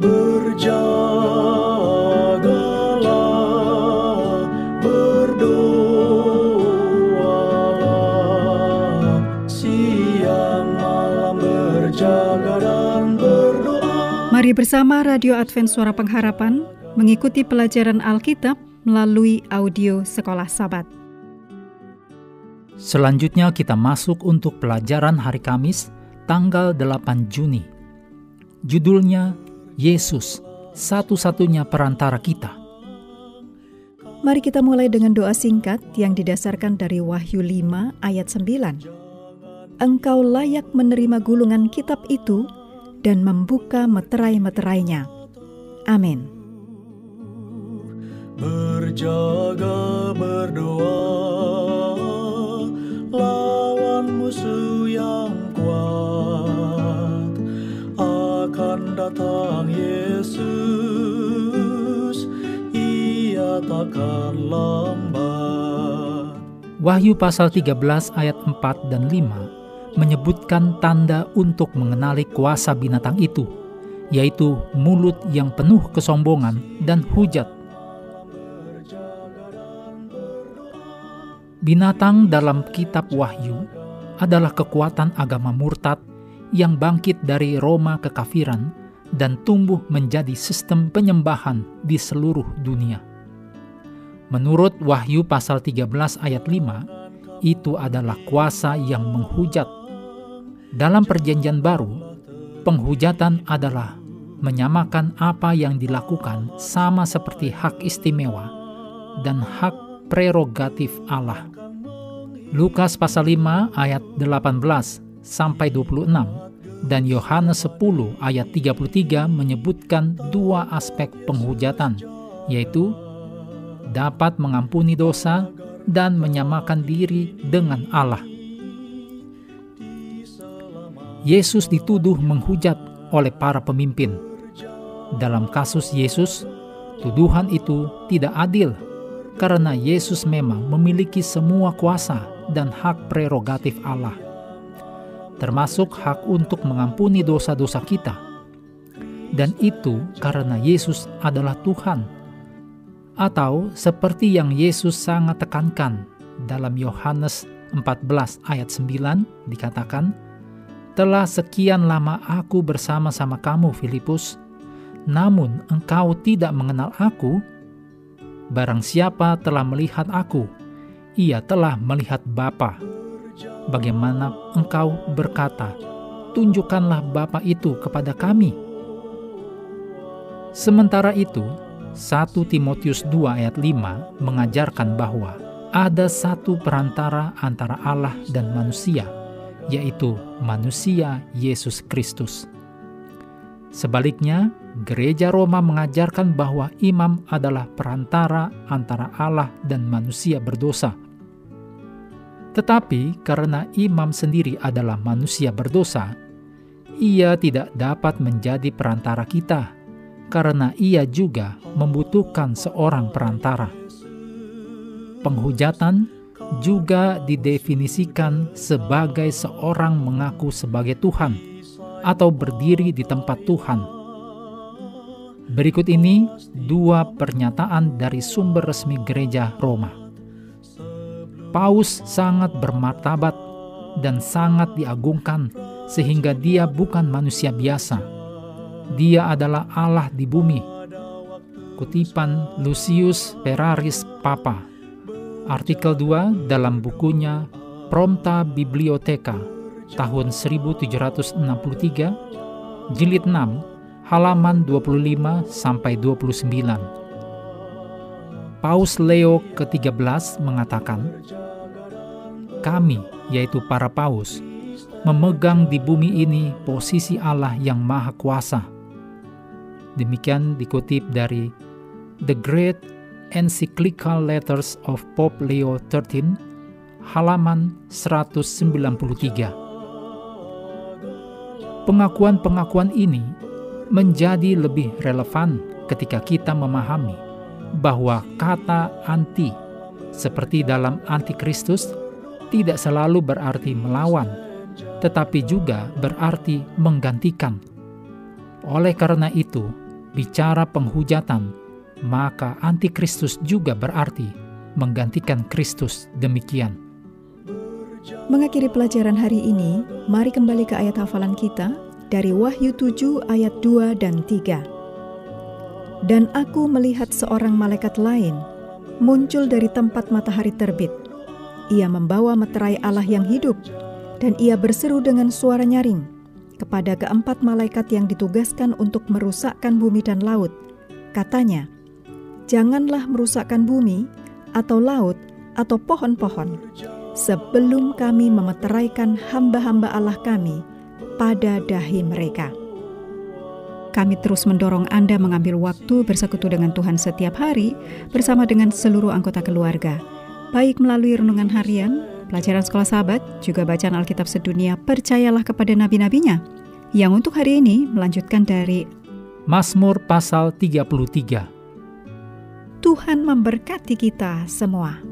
Berjagalah, berdoalah, siang malam berjaga dan berdoa. Mari bersama Radio Advent Suara Pengharapan mengikuti pelajaran Alkitab melalui audio Sekolah Sabat. Selanjutnya kita masuk untuk pelajaran hari Kamis tanggal 8 Juni. Judulnya Yesus, satu-satunya perantara kita. Mari kita mulai dengan doa singkat yang didasarkan dari Wahyu 5 ayat 9. Engkau layak menerima gulungan kitab itu dan membuka meterai-meterainya. Amin. Berjaga berdoa lawan musuh yang kuat akan datang Wahyu pasal 13 ayat 4 dan 5 menyebutkan tanda untuk mengenali kuasa binatang itu, yaitu mulut yang penuh kesombongan dan hujat. Binatang dalam kitab Wahyu adalah kekuatan agama murtad yang bangkit dari Roma kekafiran dan tumbuh menjadi sistem penyembahan di seluruh dunia. Menurut Wahyu pasal 13 ayat 5, itu adalah kuasa yang menghujat. Dalam perjanjian baru, penghujatan adalah menyamakan apa yang dilakukan sama seperti hak istimewa dan hak prerogatif Allah. Lukas pasal 5 ayat 18 sampai 26 dan Yohanes 10 ayat 33 menyebutkan dua aspek penghujatan, yaitu dapat mengampuni dosa dan menyamakan diri dengan Allah. Yesus dituduh menghujat oleh para pemimpin. Dalam kasus Yesus, tuduhan itu tidak adil karena Yesus memang memiliki semua kuasa dan hak prerogatif Allah, termasuk hak untuk mengampuni dosa-dosa kita. Dan itu karena Yesus adalah Tuhan. Atau seperti yang Yesus sangat tekankan dalam Yohanes 14 ayat 9 dikatakan, Telah sekian lama aku bersama-sama kamu, Filipus, namun engkau tidak mengenal aku, Barang siapa telah melihat aku, ia telah melihat Bapa. Bagaimana engkau berkata, tunjukkanlah Bapa itu kepada kami. Sementara itu, 1 Timotius 2 ayat 5 mengajarkan bahwa ada satu perantara antara Allah dan manusia, yaitu manusia Yesus Kristus. Sebaliknya, Gereja Roma mengajarkan bahwa imam adalah perantara antara Allah dan manusia berdosa. Tetapi karena imam sendiri adalah manusia berdosa, ia tidak dapat menjadi perantara kita, karena ia juga membutuhkan seorang perantara. Penghujatan juga didefinisikan sebagai seorang mengaku sebagai Tuhan atau berdiri di tempat Tuhan Berikut ini dua pernyataan dari sumber resmi gereja Roma. Paus sangat bermartabat dan sangat diagungkan sehingga dia bukan manusia biasa. Dia adalah Allah di bumi. Kutipan Lucius Ferraris Papa. Artikel 2 dalam bukunya Prompta Bibliotheca tahun 1763 jilid 6 halaman 25 sampai 29. Paus Leo ke-13 mengatakan, "Kami, yaitu para paus, memegang di bumi ini posisi Allah yang Maha Kuasa." Demikian dikutip dari The Great Encyclical Letters of Pope Leo XIII, halaman 193. Pengakuan-pengakuan ini menjadi lebih relevan ketika kita memahami bahwa kata anti seperti dalam antikristus tidak selalu berarti melawan, tetapi juga berarti menggantikan. Oleh karena itu, bicara penghujatan, maka antikristus juga berarti menggantikan Kristus demikian. Mengakhiri pelajaran hari ini, mari kembali ke ayat hafalan kita dari Wahyu 7 ayat 2 dan 3. Dan aku melihat seorang malaikat lain muncul dari tempat matahari terbit. Ia membawa meterai Allah yang hidup, dan ia berseru dengan suara nyaring kepada keempat malaikat yang ditugaskan untuk merusakkan bumi dan laut. Katanya, Janganlah merusakkan bumi, atau laut, atau pohon-pohon, sebelum kami memeteraikan hamba-hamba Allah kami pada dahi mereka. Kami terus mendorong Anda mengambil waktu bersekutu dengan Tuhan setiap hari bersama dengan seluruh anggota keluarga, baik melalui renungan harian, pelajaran sekolah sahabat, juga bacaan Alkitab sedunia, percayalah kepada nabi-nabinya, yang untuk hari ini melanjutkan dari Mazmur pasal 33. Tuhan memberkati kita semua.